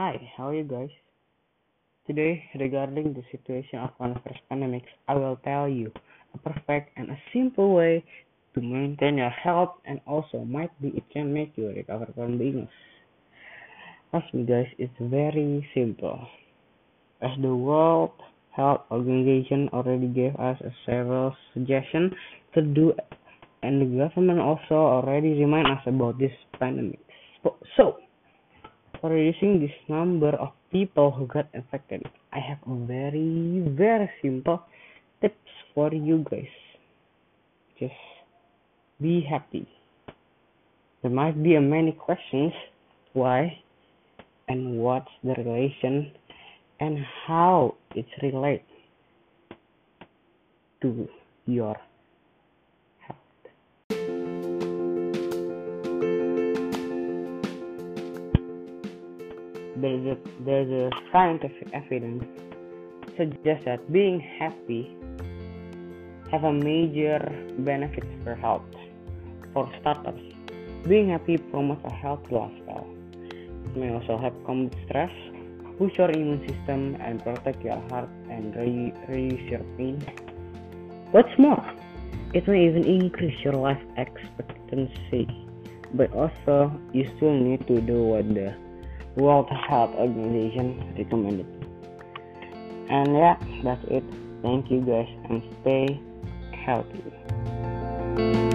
Hi, how are you guys? Today, regarding the situation of coronavirus pandemics, I will tell you a perfect and a simple way to maintain your health and also might be it can make you recover from the illness. Trust me guys, it's very simple. As the World Health Organization already gave us several suggestions to do and the government also already remind us about this pandemic. So, for reducing this number of people who got infected, I have a very, very simple tips for you guys. Just be happy. There might be many questions why and what's the relation and how it's related to your there's a, there's a scientific evidence suggests that being happy have a major benefits for health. For starters, being happy promotes a healthy lifestyle. It may also help combat stress, boost your immune system, and protect your heart and re- reduce your pain. What's more, it may even increase your life expectancy. But also, you still need to do what the World Health Organization recommended. And yeah, that's it. Thank you guys and stay healthy.